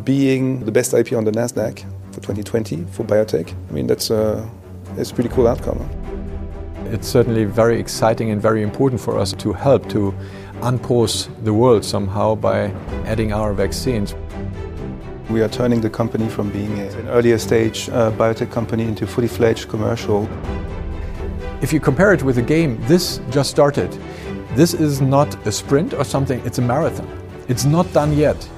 being the best IPO on the Nasdaq for 2020 for biotech. I mean, that's a, that's a pretty cool outcome. It's certainly very exciting and very important for us to help to unpause the world somehow by adding our vaccines. We are turning the company from being an earlier stage uh, biotech company into fully fledged commercial. If you compare it with a game, this just started. This is not a sprint or something, it's a marathon. It's not done yet.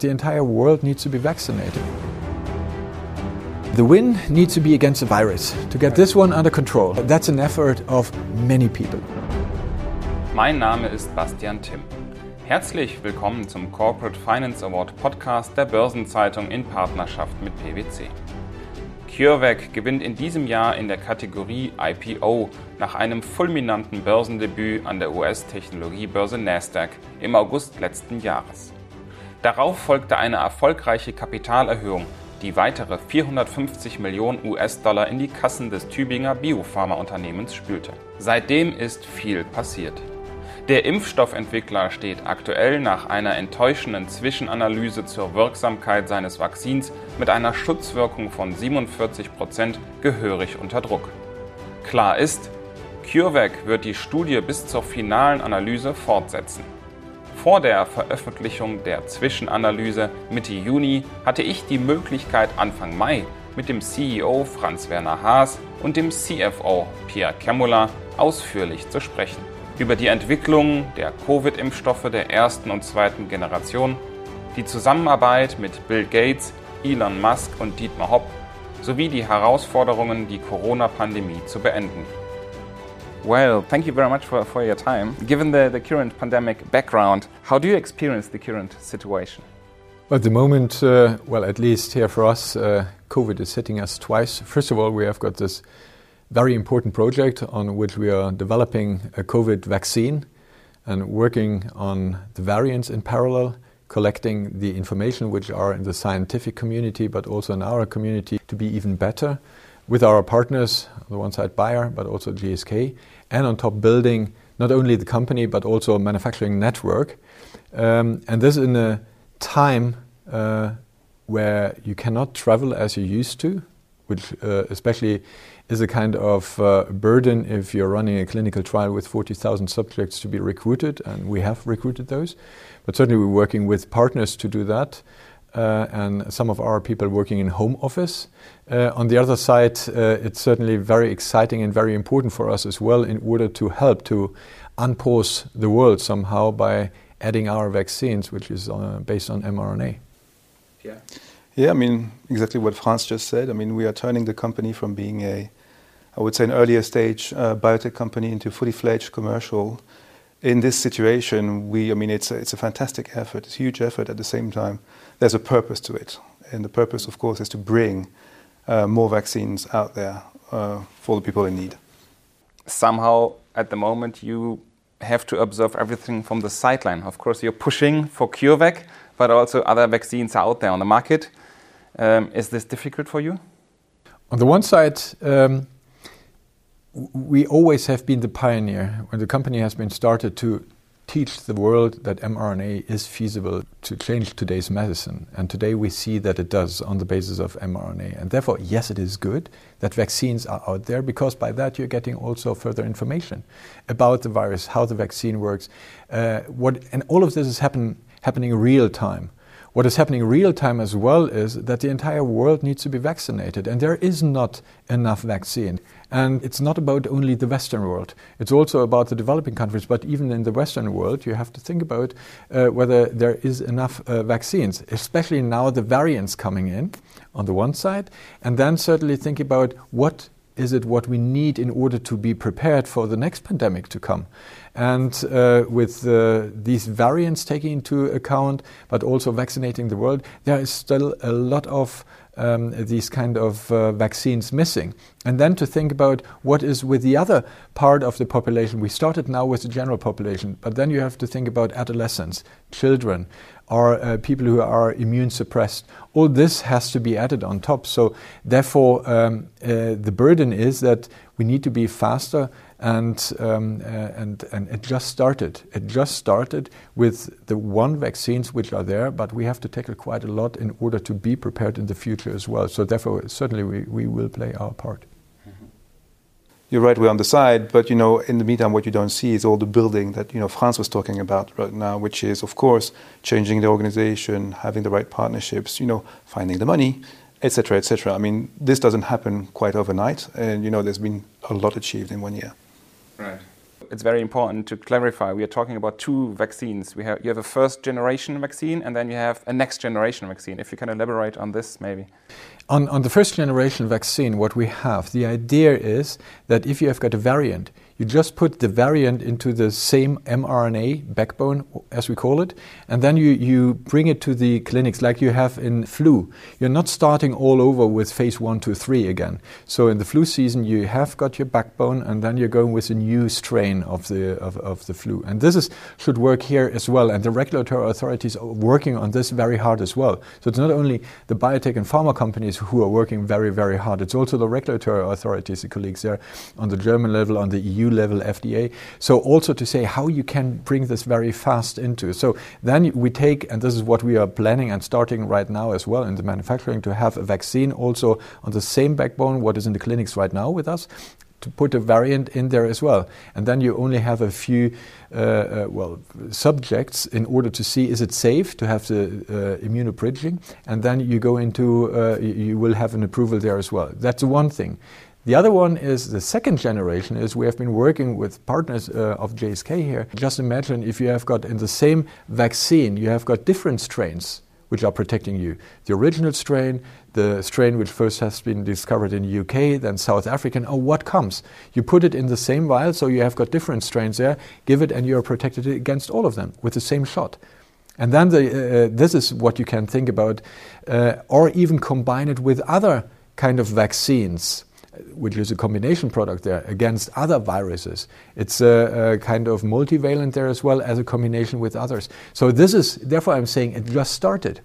The entire world needs to be vaccinated. The win needs to be against the virus. To get this one under control, that's an effort of many people. Mein Name ist Bastian Timm. Herzlich willkommen zum Corporate Finance Award Podcast der Börsenzeitung in Partnerschaft mit PwC. CureVac gewinnt in diesem Jahr in der Kategorie IPO nach einem fulminanten Börsendebüt an der US-Technologiebörse Nasdaq im August letzten Jahres. Darauf folgte eine erfolgreiche Kapitalerhöhung, die weitere 450 Millionen US-Dollar in die Kassen des Tübinger Biopharmaunternehmens spülte. Seitdem ist viel passiert. Der Impfstoffentwickler steht aktuell nach einer enttäuschenden Zwischenanalyse zur Wirksamkeit seines Vakzins mit einer Schutzwirkung von 47 Prozent gehörig unter Druck. Klar ist, CureVac wird die Studie bis zur finalen Analyse fortsetzen. Vor der Veröffentlichung der Zwischenanalyse Mitte Juni hatte ich die Möglichkeit, Anfang Mai mit dem CEO Franz-Werner Haas und dem CFO Pierre Kemmuller ausführlich zu sprechen über die Entwicklung der Covid-Impfstoffe der ersten und zweiten Generation, die Zusammenarbeit mit Bill Gates, Elon Musk und Dietmar Hopp sowie die Herausforderungen, die Corona-Pandemie zu beenden. Well, thank you very much for, for your time. Given the, the current pandemic background, how do you experience the current situation? At the moment, uh, well, at least here for us, uh, COVID is hitting us twice. First of all, we have got this very important project on which we are developing a COVID vaccine and working on the variants in parallel, collecting the information which are in the scientific community but also in our community to be even better with our partners, on the one side Bayer but also GSK, and on top building not only the company but also a manufacturing network. Um, and this in a time uh, where you cannot travel as you used to, which uh, especially is a kind of uh, burden if you're running a clinical trial with 40,000 subjects to be recruited, and we have recruited those. But certainly, we're working with partners to do that. Uh, and some of our people working in home office. Uh, on the other side, uh, it's certainly very exciting and very important for us as well in order to help to unpause the world somehow by adding our vaccines, which is based on mRNA. Yeah. Yeah, I mean, exactly what Franz just said. I mean, we are turning the company from being a I would say, an earlier stage biotech company into fully fledged commercial. In this situation, we, I mean, it's a, it's a fantastic effort, it's a huge effort. At the same time, there's a purpose to it. And the purpose, of course, is to bring uh, more vaccines out there uh, for the people in need. Somehow, at the moment, you have to observe everything from the sideline. Of course, you're pushing for CureVac, but also other vaccines are out there on the market. Um, is this difficult for you? On the one side, um, we always have been the pioneer when the company has been started to teach the world that mRNA is feasible to change today's medicine. And today we see that it does on the basis of mRNA. And therefore, yes, it is good that vaccines are out there because by that you're getting also further information about the virus, how the vaccine works, uh, what, and all of this is happen, happening real time. What is happening real time as well is that the entire world needs to be vaccinated, and there is not enough vaccine. And it's not about only the Western world, it's also about the developing countries. But even in the Western world, you have to think about uh, whether there is enough uh, vaccines, especially now the variants coming in on the one side, and then certainly think about what is it what we need in order to be prepared for the next pandemic to come? And uh, with uh, these variants taking into account, but also vaccinating the world, there is still a lot of um, these kind of uh, vaccines missing. And then to think about what is with the other part of the population. We started now with the general population, but then you have to think about adolescents, children, or uh, people who are immune suppressed. All this has to be added on top. So, therefore, um, uh, the burden is that we need to be faster and um, uh, and and it just started. It just started with the one vaccines which are there, but we have to tackle quite a lot in order to be prepared in the future as well. So therefore, certainly we, we will play our part. You're right, we're on the side, but you know, in the meantime, what you don't see is all the building that you know Franz was talking about right now, which is, of course, changing the organization, having the right partnerships, you know, finding the money, etc., etc. I mean, this doesn't happen quite overnight, and you know, there's been a lot achieved in one year. Right. It's very important to clarify. We are talking about two vaccines. We have you have a first generation vaccine, and then you have a next generation vaccine. If you can elaborate on this, maybe. On, on the first generation vaccine, what we have, the idea is that if you have got a variant, you just put the variant into the same mRNA backbone, as we call it, and then you, you bring it to the clinics like you have in flu. You're not starting all over with phase one, two, three again. So in the flu season, you have got your backbone, and then you're going with a new strain of the, of, of the flu. And this is, should work here as well. And the regulatory authorities are working on this very hard as well. So it's not only the biotech and pharma companies who are working very, very hard, it's also the regulatory authorities, the colleagues there on the German level, on the EU level, FDA. So also to say how you can bring this very fast into. So then we take, and this is what we are planning and starting right now as well in the manufacturing to have a vaccine also on the same backbone what is in the clinics right now with us to put a variant in there as well. And then you only have a few, uh, uh, well, subjects in order to see is it safe to have the uh, immunobridging. And then you go into, uh, you will have an approval there as well. That's one thing. The other one is the second generation is we have been working with partners uh, of GSK here. Just imagine if you have got in the same vaccine, you have got different strains which are protecting you. The original strain, the strain which first has been discovered in the UK, then South African, oh, what comes. You put it in the same vial, so you have got different strains there, give it, and you're protected against all of them with the same shot. And then the, uh, this is what you can think about, uh, or even combine it with other kind of vaccines which is a combination product there against other viruses. It's a, a, kind of multivalent there as well as a combination with others. So this is therefore I'm saying it just started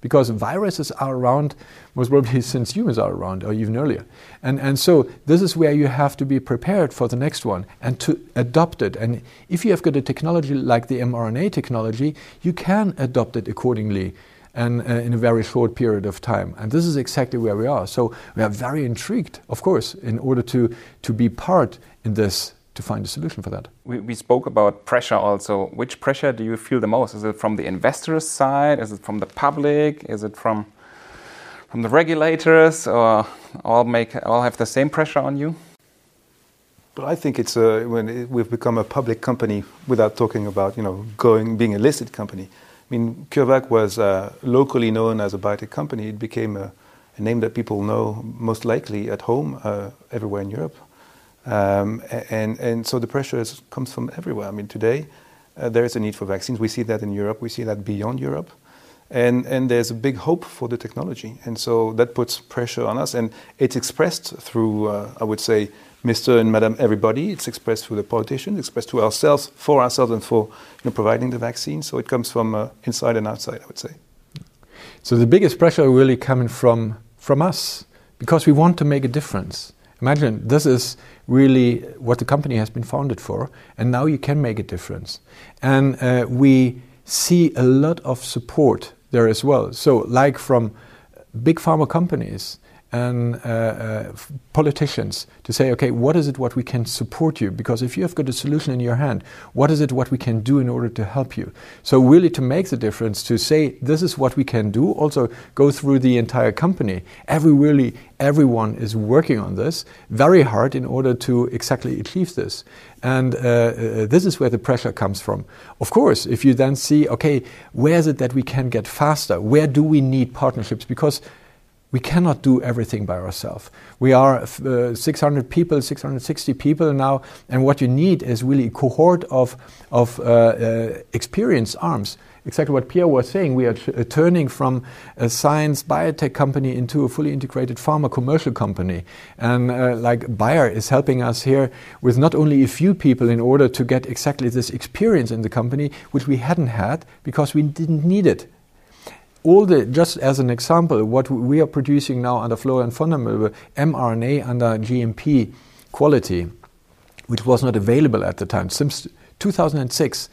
because viruses are around most probably since humans are around or even earlier. And, and so this is where you have to be prepared for the next one and to adopt it. And if you have got a technology like the mRNA technology, you can adopt it accordingly and uh, in a very short period of time. And this is exactly where we are. So we are very intrigued, of course, in order to, to be part in this to find a solution for that. We, we spoke about pressure also. Which pressure do you feel the most? Is it from the investors' side? Is it from the public? Is it from from the regulators, or all make all have the same pressure on you? But I think it's a, when it, we've become a public company without talking about you know going being a listed company. I mean, CureVac was uh, locally known as a biotech company. It became a, a, name that people know most likely at home, uh, everywhere in Europe. Um, and, and so the pressure is, comes from everywhere. I mean, today uh, there is a need for vaccines. We see that in Europe, we see that beyond Europe. And, and there's a big hope for the technology. And so that puts pressure on us. And it's expressed through, uh, I would say, Mr. and Madam Everybody. It's expressed through the politicians, expressed to ourselves, for ourselves, and for you know, providing the vaccine. So it comes from uh, inside and outside, I would say. So the biggest pressure really coming from from us because we want to make a difference. Imagine this is really what the company has been founded for, and now you can make a difference. And uh, we see a lot of support there as well. So, like from big pharma companies, and uh, uh, politicians to say, okay, what is it what we can support you? Because if you have got a solution in your hand, what is it what we can do in order to help you? So really to make the difference, to say this is what we can do, also go through the entire company. Every really everyone is working on this very hard in order to exactly achieve this. And uh, uh, this is where the pressure comes from. Of course, if you then see, okay, where is it that we can get faster? Where do we need partnerships? Because we cannot do everything by ourselves. We are uh, 600 people, 660 people now, and what you need is really a cohort of, of uh, uh, experienced arms. Exactly what Pierre was saying, we are uh, turning from a science biotech company into a fully integrated pharma commercial company. And uh, like Bayer is helping us here with not only a few people in order to get exactly this experience in the company, which we hadn't had because we didn't need it all the, just as an example, what we are producing now under Florian von der Mülbe, mRNA under GMP quality, which was not available at the time. Since 2006,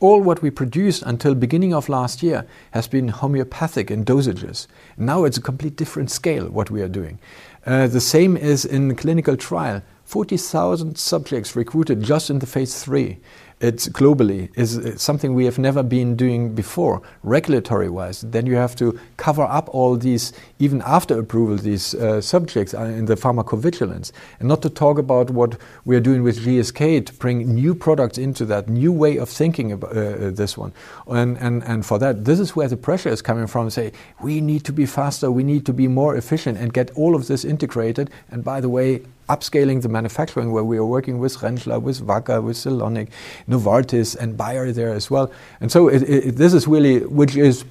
all what we produced until beginning of last year has been homeopathic in dosages. Now it's a complete different scale what we are doing. Uh, the same is in clinical trial. 40,000 subjects recruited just in the phase three it's globally is something we have never been doing before regulatory wise then you have to cover up all these even after approval these uh, subjects in the pharmacovigilance. And not to talk about what we are doing with GSK to bring new products into that new way of thinking about uh, uh, this one. And, and and for that this is where the pressure is coming from say we need to be faster we need to be more efficient and get all of this integrated. And by the way upscaling the manufacturing where we are working with Rentschler, with Wacker, with Celonic, Novartis, and Bayer there as well. And so it, it, this is really, which is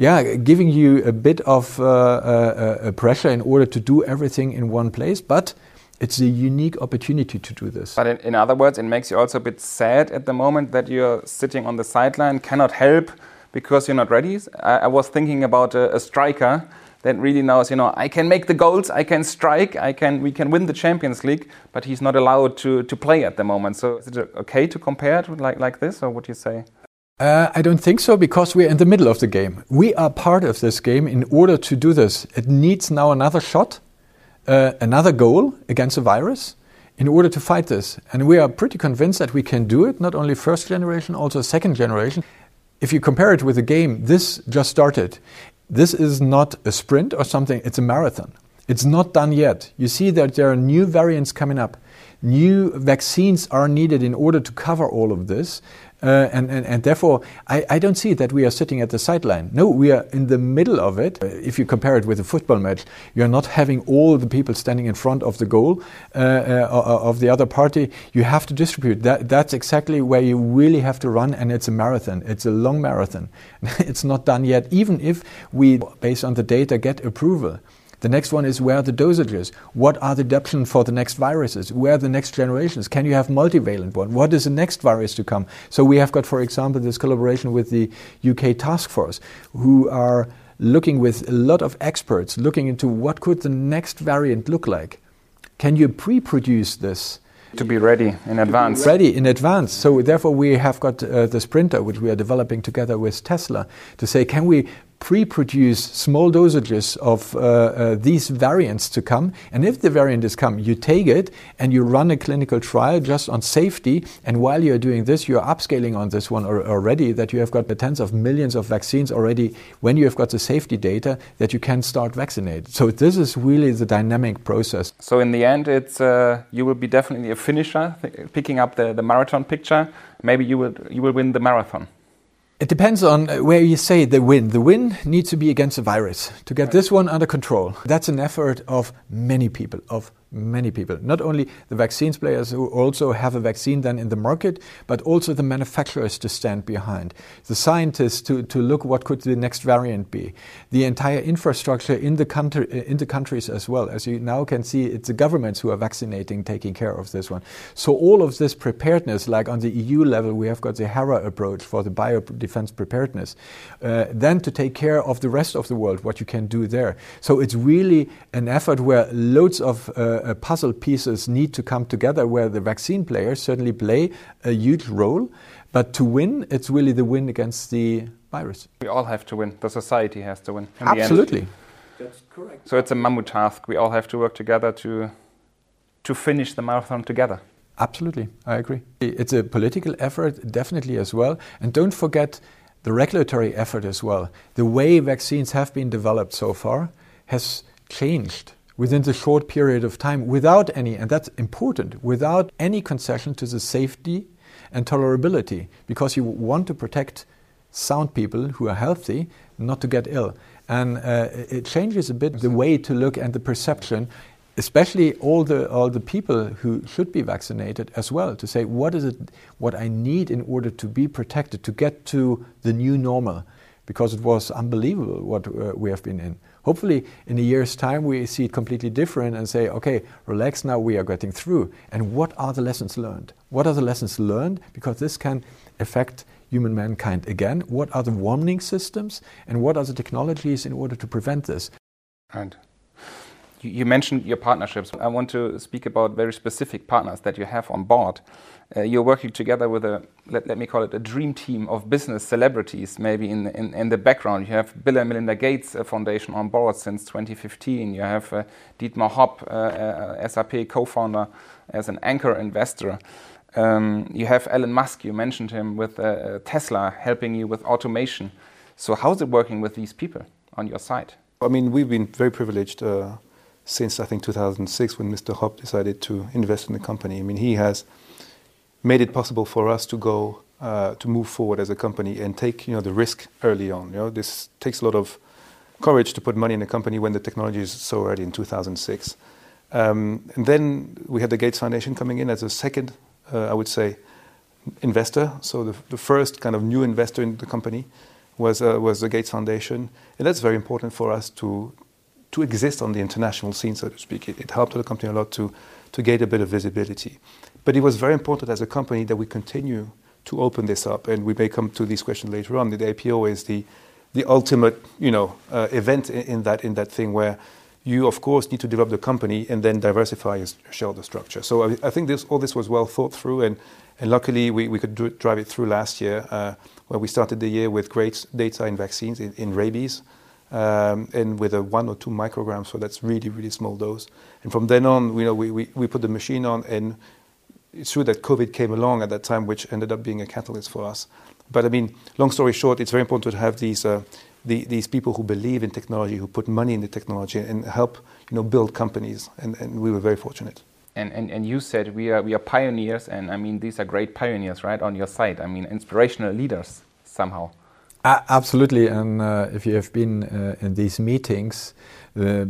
yeah, giving you a bit of uh, uh, pressure in order to do everything in one place, but it's a unique opportunity to do this. But in, in, other words, it makes you also a bit sad at the moment that you're sitting on the sideline, cannot help because you're not ready. I, I was thinking about a, a striker that really knows, you know, I can make the goals, I can strike, I can, we can win the Champions League, but he's not allowed to, to play at the moment. So is it okay to compare it like, like this, or what do you say? Uh, I don't think so because we're in the middle of the game. We are part of this game. In order to do this, it needs now another shot, uh, another goal against a virus in order to fight this. And we are pretty convinced that we can do it, not only first generation, also second generation. If you compare it with the game, this just started. This is not a sprint or something, it's a marathon. It's not done yet. You see that there are new variants coming up. New vaccines are needed in order to cover all of this. Uh, and, and, and, therefore, I, I, don't see that we are sitting at the sideline. No, we are in the middle of it. Uh, if you compare it with a football match, you're not having all the people standing in front of the goal uh, uh, of the other party. You have to distribute. That, that's exactly where you really have to run, and it's a marathon. It's a long marathon. it's not done yet, even if we, based on the data, get approval. The next one is where are the dosages? What are the adaptation for the next viruses? Where are the next generations? Can you have multivalent one? What is the next virus to come? So we have got, for example, this collaboration with the UK task force, who are looking with a lot of experts, looking into what could the next variant look like. Can you pre-produce this? to be ready in advance. Ready in advance. So therefore, we have got uh, the Sprinter, which we are developing together with Tesla, to say, can we pre-produce small dosages of uh, uh, these variants to come. And if the variant is come, you take it and you run a clinical trial just on safety. And while you're doing this, you're upscaling on this one already that you have got the tens of millions of vaccines already when you have got the safety data that you can start vaccinating. So this is really the dynamic process. So in the end, it's uh, you will be definitely a finisher, picking up the, the marathon picture. Maybe you will you will win the marathon. It depends on uh, where you say the win. The win needs to be against the virus to get this one under control. That's an effort of many people, of many people, not only the vaccines players who also have a vaccine then in the market, but also the manufacturers to stand behind, the scientists to, to look what could the next variant be, the entire infrastructure in the country in the countries as well. As you now can see, it's the governments who are vaccinating, taking care of this one. So all of this preparedness, like on the EU level, we have got the HERA approach for the bio defense preparedness. Uh, then to take care of the rest of the world, what you can do there. So it's really an effort where loads of uh, uh, puzzle pieces need to come together where the vaccine players certainly play a huge role. But to win, it's really the win against the virus. We all have to win. The society has to win. Absolutely. That's correct. So it's a mammoth task. We all have to work together to, to finish the marathon together. Absolutely, I agree. It's a political effort, definitely as well. And don't forget the regulatory effort as well. The way vaccines have been developed so far has changed within the short period of time without any, and that's important, without any concession to the safety and tolerability, because you want to protect sound people who are healthy not to get ill. And uh, it changes a bit the way to look and the perception, especially all the, all the people who should be vaccinated as well, to say, what is it what I need in order to be protected, to get to the new normal? Because it was unbelievable what uh, we have been in. Hopefully, in a year's time, we see it completely different and say, okay, relax now, we are getting through. And what are the lessons learned? What are the lessons learned? Because this can affect human mankind again. What are the warning systems? And what are the technologies in order to prevent this? And You mentioned your partnerships. I want to speak about very specific partners that you have on board. Uh, you're working together with a, let, let, me call it a dream team of business celebrities, maybe in, in, in the background. You have Bill and Melinda Gates uh, Foundation on board since 2015. You have uh, Dietmar Hopp, uh, uh SAP co founder, as an anchor investor. Um, you have Elon Musk, you mentioned him, with Tesla helping you with automation. So, how's it working with these people on your side? I mean, we've been very privileged since I think 2006 when Mr. Hopp decided to invest in the company. I mean, he has made it possible for us to go uh, to move forward as a company and take you know the risk early on. You know, this takes a lot of courage to put money in a company when the technology is so early in 2006. Um, and then we had the Gates Foundation coming in as a second, uh, I would say, investor. So the, the, first kind of new investor in the company was uh, was the Gates Foundation, and that's very important for us to to exist on the international scene, so to speak. It, it helped the company a lot to to get a bit of visibility. But it was very important as a company that we continue to open this up, and we may come to these questions later on. The IPO is the the ultimate, you know, uh, event in, in, that in that thing where you, of course, need to develop the company and then diversify your shareholder structure. So I, I think this all this was well thought through, and and luckily we, we could do, drive it through last year, uh, where we started the year with great data in vaccines in, in rabies. Um, and with a one or two micrograms, so that's really, really small dose. And from then on, you know, we, we, we put the machine on and it's true that COVID came along at that time, which ended up being a catalyst for us. But I mean, long story short, it's very important to have these uh, the, these people who believe in technology, who put money in the technology, and help you know build companies. And, and we were very fortunate. And, and, and you said we are we are pioneers, and I mean these are great pioneers, right? On your side, I mean inspirational leaders somehow. Uh, absolutely, and uh, if you have been uh, in these meetings, uh,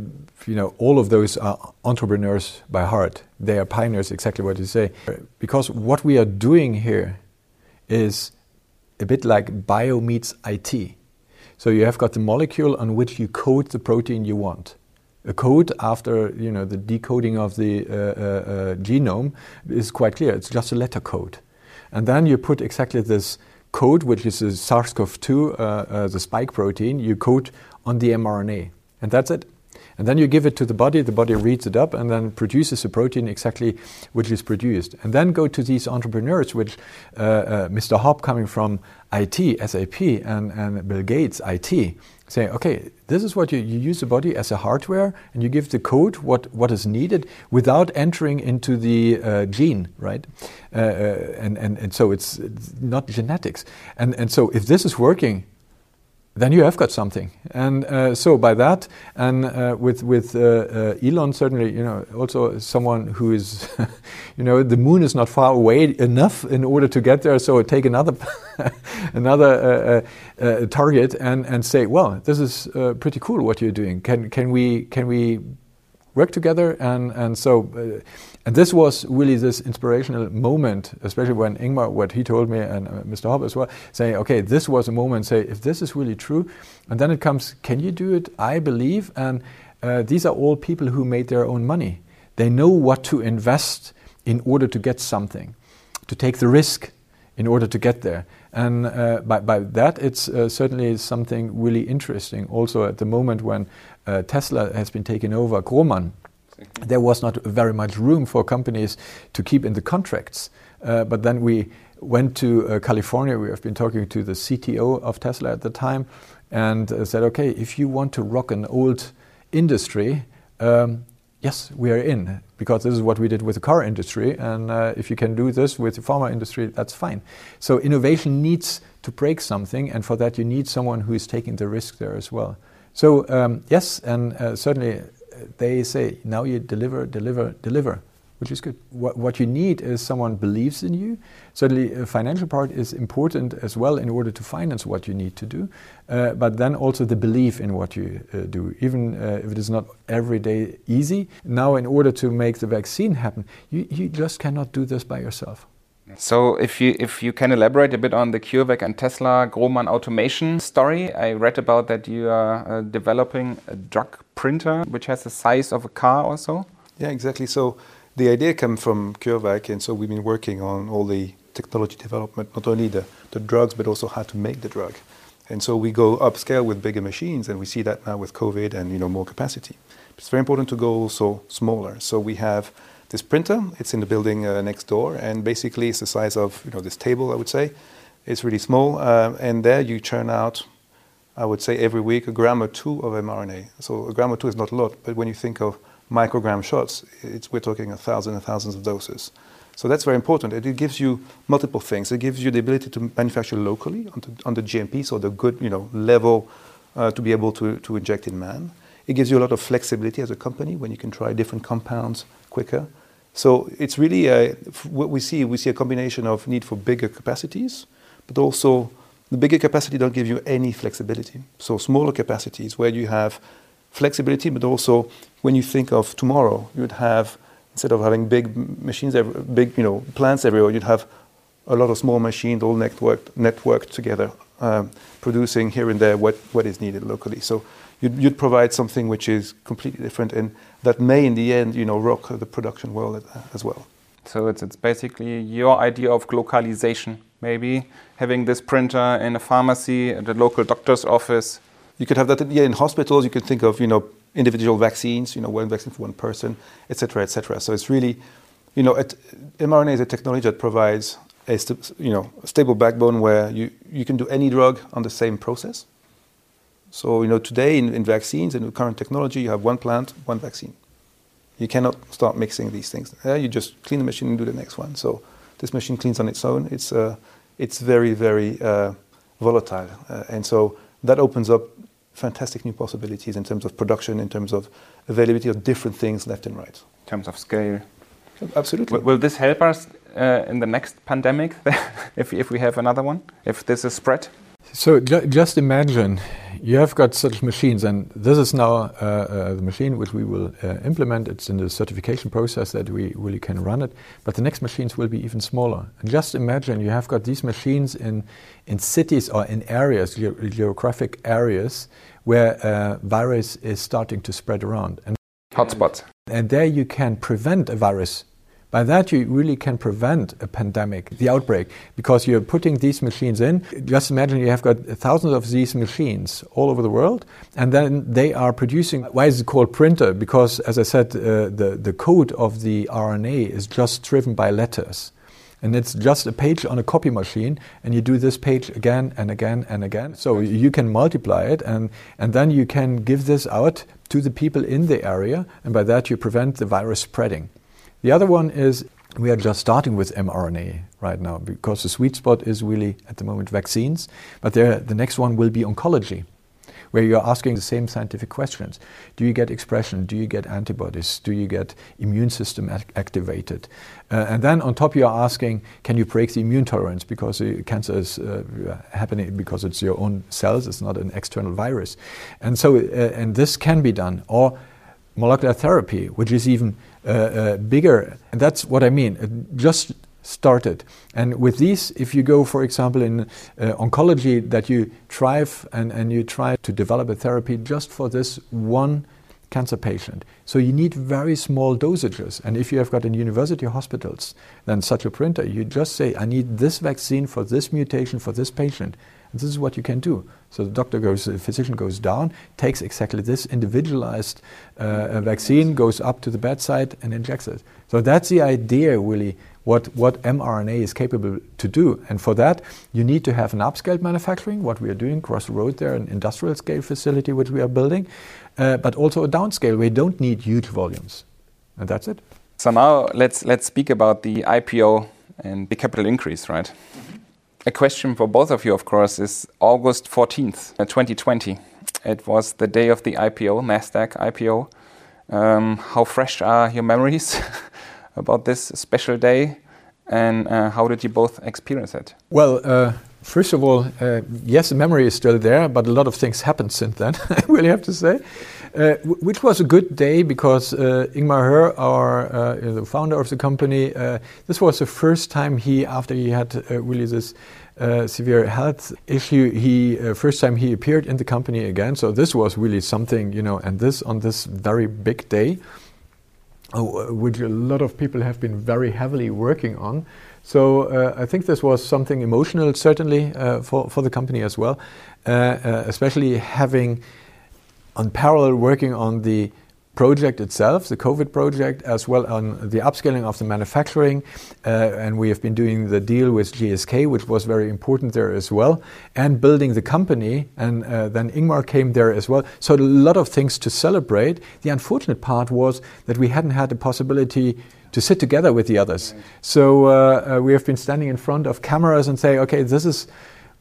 you know, all of those are entrepreneurs by heart. They are pioneers, exactly what you say. Because what we are doing here is a bit like bio meets IT. So you have got the molecule on which you code the protein you want. A code after you know the decoding of the uh, uh, genome is quite clear. It's just a letter code, and then you put exactly this code, which is the SARS-CoV-2, uh, uh, the spike protein. You code on the mRNA and that's it. And then you give it to the body, the body reads it up and then produces a protein exactly which is produced. And then go to these entrepreneurs, which uh, uh, Mr. Hopp coming from IT, SAP, and, and Bill Gates, IT, saying, okay, this is what you, you use the body as a hardware and you give the code what, what is needed without entering into the uh, gene, right? Uh, uh, and, and, and so it's, it's not genetics. And, and so if this is working, then you have got something. And uh, so by that, and uh, with with uh, uh Elon, certainly, you know, also someone who is, you know, the moon is not far away enough in order to get there. So take another another uh, uh, target and and say, well, this is pretty cool what you're doing. Can can we can we work together? And and so and this was really this inspirational moment, especially when Ingmar, what he told me, and uh, Mr. Hopp as well, saying, okay, this was a moment, say, if this is really true, and then it comes, can you do it? I believe. And uh, these are all people who made their own money. They know what to invest in order to get something, to take the risk in order to get there. And uh, by, by, that, it's uh, certainly something really interesting. Also, at the moment when uh, Tesla has been taken over, Grohmann there was not very much room for companies to keep in the contracts. Uh, but then we went to uh, California. We have been talking to the CTO of Tesla at the time and uh, said, okay, if you want to rock an old industry, um, yes, we are in because this is what we did with the car industry. And uh, if you can do this with the pharma industry, that's fine. So innovation needs to break something, and for that, you need someone who is taking the risk there as well. So, um, yes, and uh, certainly they say now you deliver, deliver, deliver, which is good. What, what you need is someone believes in you. Certainly, a financial part is important as well in order to finance what you need to do, uh, but then also the belief in what you uh, do, even uh, if it is not every day easy. Now, in order to make the vaccine happen, you, you just cannot do this by yourself. So, if you if you can elaborate a bit on the CureVac and Tesla Grohmann automation story, I read about that you are uh, developing a drug printer which has the size of a car, also. Yeah, exactly. So, the idea came from CureVac, and so we've been working on all the technology development, not only the, the drugs, but also how to make the drug. And so we go upscale with bigger machines, and we see that now with COVID and you know more capacity. It's very important to go also smaller. So we have this printer. It's in the building uh, next door, and basically it's the size of you know this table. I would say it's really small, uh, and there you churn out. I would say every week a gram or two of mRNA. So a gram or two is not a lot, but when you think of microgram shots, we're talking a thousand and thousands of doses. So that's very important. It gives you multiple things. It gives you the ability to manufacture locally on the, on the GMP, so the good you know level uh, to be able to, to inject in man. It gives you a lot of flexibility as a company when you can try different compounds quicker. So it's really a, what we see. We see a combination of need for bigger capacities, but also the bigger capacity don't give you any flexibility. So smaller capacities where you have flexibility, but also when you think of tomorrow, you would have instead of having big machines, big you know plants everywhere, you'd have a lot of small machines all networked networked together, um, producing here and there what, what is needed locally. So you'd, you'd provide something which is completely different, and that may in the end you know rock the production world as well. So it's it's basically your idea of localization, maybe having this printer in a pharmacy at a local doctor's office. You could have that yeah, in hospitals. You could think of you know individual vaccines, you know, one vaccine for one person, et cetera, et cetera. So it's really, you know, it, mRNA is a technology that provides a you know stable backbone where you, you can do any drug on the same process. So you know today in, in vaccines and current technology, you have one plant, one vaccine. You cannot start mixing these things. You just clean the machine and do the next one. So this machine cleans on its own. It's uh, it's very very uh, volatile, uh, and so that opens up fantastic new possibilities in terms of production, in terms of availability of different things left and right. In terms of scale. Absolutely. will this help us uh, in the next pandemic if, if we have another one, if this is spread? So ju just imagine you have got such machines, and this is now uh, uh, the machine which we will uh, implement. It's in the certification process that we really can run it. But the next machines will be even smaller. And just imagine you have got these machines in in cities or in areas, ge geographic areas, where uh, virus is starting to spread around. And hotspots. And there you can prevent a virus by that, you really can prevent a pandemic, the outbreak, because you're putting these machines in. Just imagine you have got thousands of these machines all over the world, and then they are producing. Why is it called printer? Because, as I said, uh, the, the code of the RNA is just driven by letters. And it's just a page on a copy machine, and you do this page again and again and again. So you can multiply it, and, and then you can give this out to the people in the area, and by that you prevent the virus spreading. The other one is we are just starting with mRNA right now because the sweet spot is really at the moment vaccines, but there, the next one will be oncology, where you're asking the same scientific questions. Do you get expression? Do you get antibodies? Do you get immune system ac- activated? Uh, and then on top, you're asking, can you break the immune tolerance because the cancer is uh, happening because it's your own cells, it's not an external virus. And so, uh, and this can be done. Or molecular therapy, which is even bigger. And that's what I mean. It just started. And with these, if you go, for example, in uh, oncology, that you thrive and, and you try to develop a therapy just for this one cancer patient. So you need very small dosages. And if you have got in university hospitals, then such a printer, you just say, I need this vaccine for this mutation for this patient. And this is what you can do. So the doctor goes, the physician goes down, takes exactly this individualized uh, vaccine, goes up to the bedside and injects it. So that's the idea, really, what, what mRNA is capable to do. And for that, you need to have an upscale manufacturing, what we are doing across the road there, an industrial scale facility which we are building, uh, but also a downscale where you don't need huge volumes. And that's it. So now let's, let's speak about the IPO and the capital increase, right? Mm-hmm. A question for both of you, of course, is August 14th, 2020. Uh, it was the day of the IPO, NASDAQ IPO. Um, how fresh are your memories about this special day? And uh, how did you both experience it? Well, uh, first of all, uh, yes, the memory is still there, but a lot of things happened since then, I really have to say. Uh, which was a good day because uh, Ingmar Hoerr, our uh, the founder of the company, uh, this was the first time he, after he had uh, really this severe health issue, he first time he appeared in the company again. So this was really something, you know, and this on this very big day, which a lot of people have been very heavily working on. So uh, I think this was something emotional, certainly uh, for for the company as well, uh especially having on parallel working on the project itself, the COVID project, as well on the upscaling of the manufacturing. Uh, and we have been doing the deal with GSK, which was very important there as well, and building the company. And uh, then Ingmar came there as well. So a lot of things to celebrate. The unfortunate part was that we hadn't had the possibility to sit together with the others. So uh, uh, we have been standing in front of cameras and say, okay, this is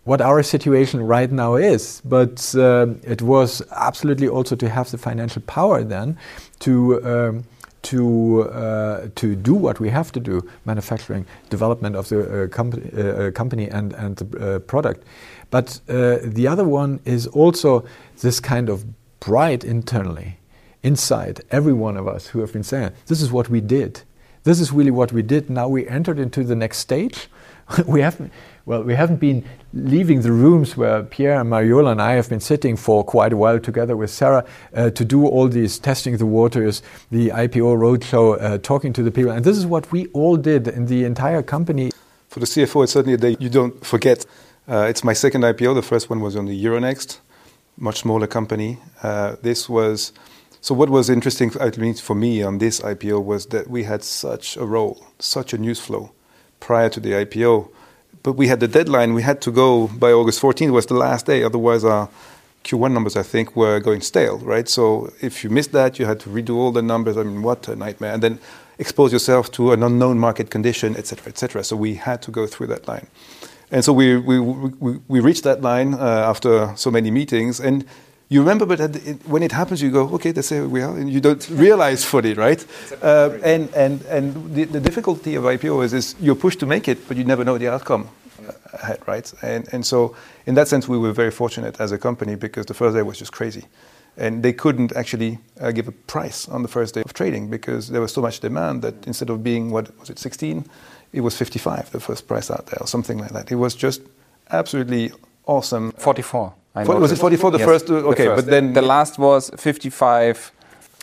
what our situation right now is. But uh, it was absolutely also to have the financial power then to. Um, to uh, to do what we have to do, manufacturing, development of the uh, uh, uh, company and and the uh, product, but the other one is also this kind of pride internally, inside every one of us who have been saying, "This is what we did. This is really what we did. Now we entered into the next stage. we haven't well, we haven't been leaving the rooms where Pierre and Mariola and I have been sitting for quite a while together with Sarah uh, to do all these testing the waters, the IPO roadshow, uh, talking to the people. And this is what we all did in the entire company. For the CFO, it's certainly a day you don't forget. Uh, it's my second IPO. The first one was on the Euronext, much smaller company. Uh, this was. So what was interesting, at least for me, on this IPO was that we had such a role, such a news flow prior to the IPO but we had the deadline. We had to go by August 14th was the last day. Otherwise, our Q1 numbers, I think, were going stale, right? So if you missed that, you had to redo all the numbers. I mean, what a nightmare! And then expose yourself to an unknown market condition, et cetera, et cetera. So we had to go through that line. And so we, we, we, we reached that line uh, after so many meetings. And you remember, but it, when it happens, you go, okay, that's where we are, and you don't realize fully, right? Uh, and and and the, the, difficulty of IPO is, is you're pushed to make it, but you never know the outcome ahead, right? And and so in that sense, we were very fortunate as a company because the first day was just crazy, and they couldn't actually uh, give a price on the first day of trading because there was so much demand that instead of being what was it 16, it was 55, the first price out there, or something like that. It was just absolutely awesome. 44. I was it 44 the yes, first? Okay, the first. but then the last was 55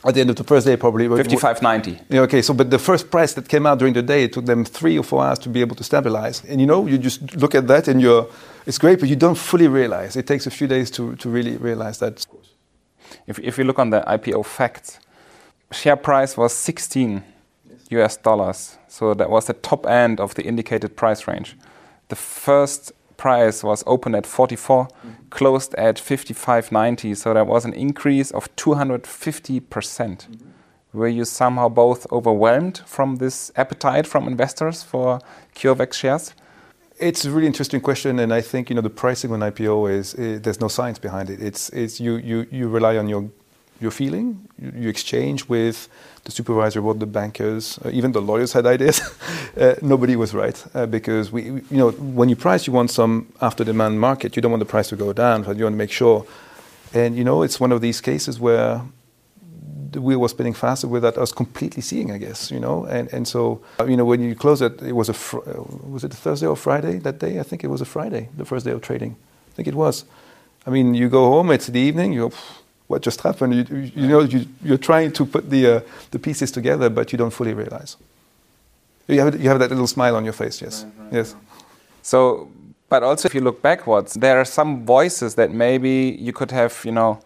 at the end of the first day probably 55.90 yeah, okay so but the first price that came out during the day it took them three or four hours to be able to stabilize. And you know you just look at that and you're it's great but you don't fully realize. It takes a few days to, to really realize that. If, if you look on the ipo facts share price was 16 us dollars. So that was the top end of the indicated price range. The first price was open at 44, mm-hmm. closed at 55.90. So that was an increase of 250 percent. Mm-hmm. Were you somehow both overwhelmed from this appetite from investors for CureVac shares? It's a really interesting question, and I think you know the pricing on IPO is, is there's no science behind it. It's it's you you you rely on your your feeling. You, you, exchange with the supervisor, what the bankers, uh, even the lawyers had ideas. uh, nobody was right uh, because we, you know, when you price, you want some after-demand market. You don't want the price to go down, but you want to make sure. And you know, it's one of these cases where the wheel was spinning faster without us completely seeing, I guess. You know, and and so uh, you know, when you close it, it was a fr- uh, was it a Thursday or Friday that day? I think it was a Friday, the first day of trading. I think it was. I mean, you go home, it's the evening, you go what just happened. You, you know, you, are trying to put the, uh, the pieces together, but you don't fully realize. You have, you have that little smile on your face, yes. Right, right, yes. So, but also if you look backwards, there are some voices that maybe you could have, you know,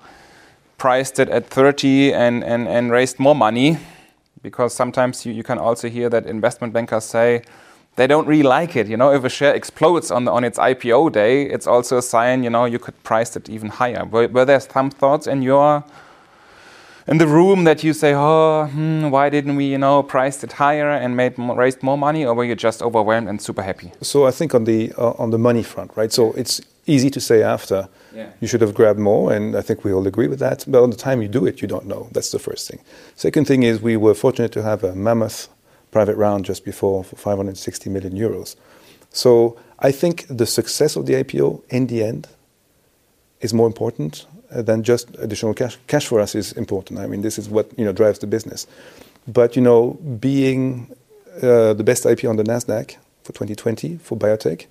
priced it at 30 and, and, and raised more money. Because sometimes you, you can also hear that investment bankers say, they don't really like it. You know, if a share explodes on, the, on its IPO day, it's also a sign, you know, you could price it even higher. Were, were there some thoughts in your in the room that you say, oh, hmm, why didn't we, you know, price it higher and made raised more money, or were you just overwhelmed and super happy? So I think on the uh, on the money front, right? So it's easy to say after yeah. you should have grabbed more, and I think we all agree with that. But on the time you do it, you don't know. That's the first thing. Second thing is we were fortunate to have a mammoth private round just before for 560 million euros. So I think the success of the IPO in the end is more important uh, than just additional cash. Cash for us is important. I mean, this is what you know drives the business. But you know, being uh, the best IPO on the Nasdaq for 2020 for biotech,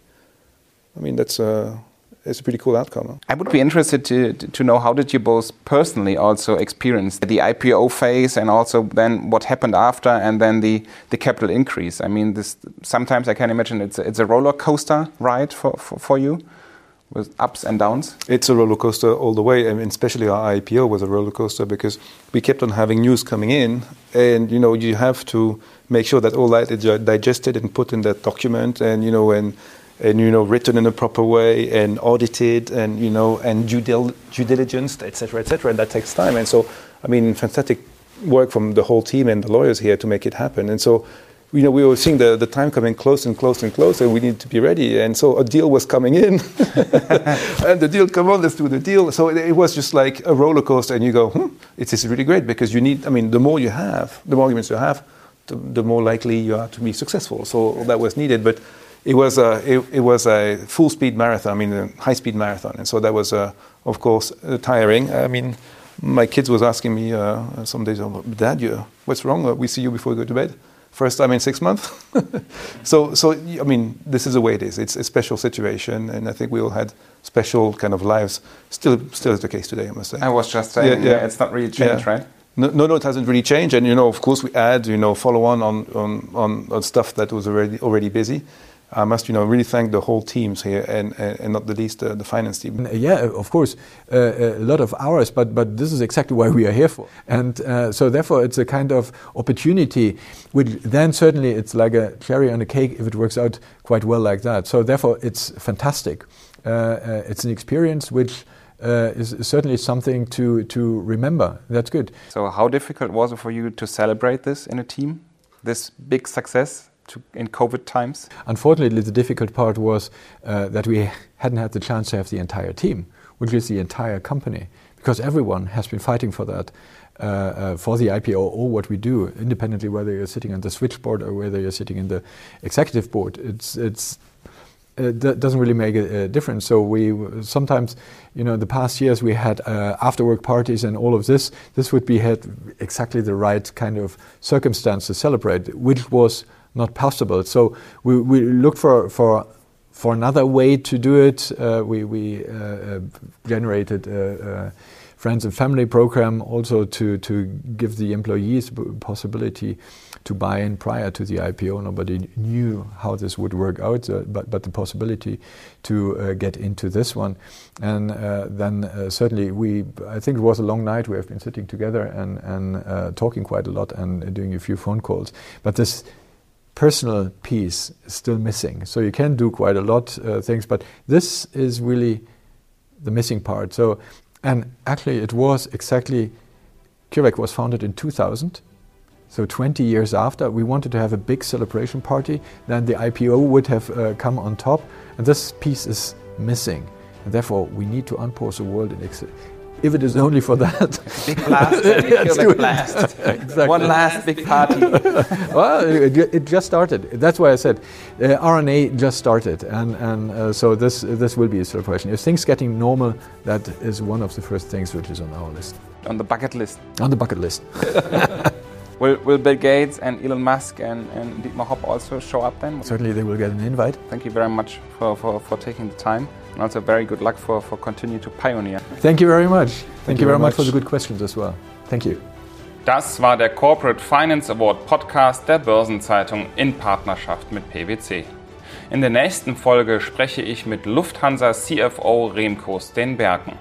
I mean that's a it's a pretty cool outcome. I would be interested to, to know how did you both personally also experience the IPO phase and also then what happened after and then the, the capital increase. I mean, this sometimes I can imagine it's a, it's a roller coaster ride for, for, for you with ups and downs? It's a roller coaster all the way. I mean, especially our IPO was a roller coaster because we kept on having news coming in, and you know you have to make sure that all that is digested and put in that document, and you know and and you know written in a proper way and audited and you know and due, dil- due diligence, etc., etc. And that takes time. And so, I mean, fantastic work from the whole team and the lawyers here to make it happen. And so you know, we were seeing the, the time coming close and close and close, and we needed to be ready. And so a deal was coming in, and the deal, come on, let's do the deal. So it, it, was just like a roller coaster, and you go, hmm, it is really great because you need, I mean, the more you have, the more arguments you have, the, the more likely you are to be successful. So that was needed, but it was a, it, it was a full speed marathon, I mean, a high speed marathon. And so that was, uh, of course, uh, tiring. I mean, my kids was asking me uh, some days, oh, Dad, you, what's wrong? We see you before you go to bed first time in six months. so, so I mean, this is the way it is. It's a special situation, and I think we all had special kind of lives. Still, still is the case today, I must say. I was just saying, yeah, yeah. it's not really changed, yeah. right? No, no, no, it hasn't really changed. And you know, of course, we add, you know, follow on on on, on stuff that was already already busy. I must, you know, really thank the whole teams here, and, and, and not the least uh, the finance team. Yeah, of course, uh, a lot of hours, but but this is exactly why we are here for, and uh, so therefore it's a kind of opportunity. Which then certainly it's like a cherry on a cake if it works out quite well like that. So therefore it's fantastic. Uh, uh, it's an experience which. Uh, is certainly something to, to remember. That's good. So, how difficult was it for you to celebrate this in a team, this big success? To, in COVID times? Unfortunately, the difficult part was uh, that we hadn't had the chance to have the entire team, which is the entire company, because everyone has been fighting for that. Uh, uh, for the IPO or what we do, independently whether you're sitting on the switchboard or whether you're sitting in the executive board, it's it's it doesn't really make a, a, difference. So we sometimes, you know, the past years we had uh, after work parties and all of this. This would be had exactly the right kind of circumstance to celebrate, which was not possible. So we, we looked for, for, for another way to do it. Uh, we we uh, uh generated a, a, friends and family program also to, to give the employees possibility to buy in prior to the IPO. Nobody knew how this would work out, uh, but, but the possibility to uh, get into this one. And uh, then uh, certainly we, I think it was a long night. We have been sitting together and, and uh, talking quite a lot and doing a few phone calls. But this personal piece is still missing. So you can do quite a lot uh, things, but this is really the missing part. So, and actually, it was exactly CureVac was founded in 2000. So 20 years after, we wanted to have a big celebration party. Then the IPO would have uh, come on top, and this piece is missing. And therefore, we need to unpause the world in if it is only for that. Big blast, big blast. exactly. One last big party. well, it, it, just started. That's why I said uh, RNA just started, and and uh, so this this will be a celebration. If things getting normal, that is one of the first things which is on our list. On the bucket list. On the bucket list. Will, will Bill Gates and Elon Musk and, and Dietmar Hopp also show up then? Certainly they will get an invite. Thank you very much for, for, for taking the time. And also very good luck for, for continue to pioneer. Thank you very much. Thank, Thank you very much. much for the good questions as well. Thank you. Das war der Corporate Finance Award Podcast der Börsenzeitung in Partnerschaft mit PwC. In der nächsten Folge spreche ich mit Lufthansa CFO Remco Stenbergen.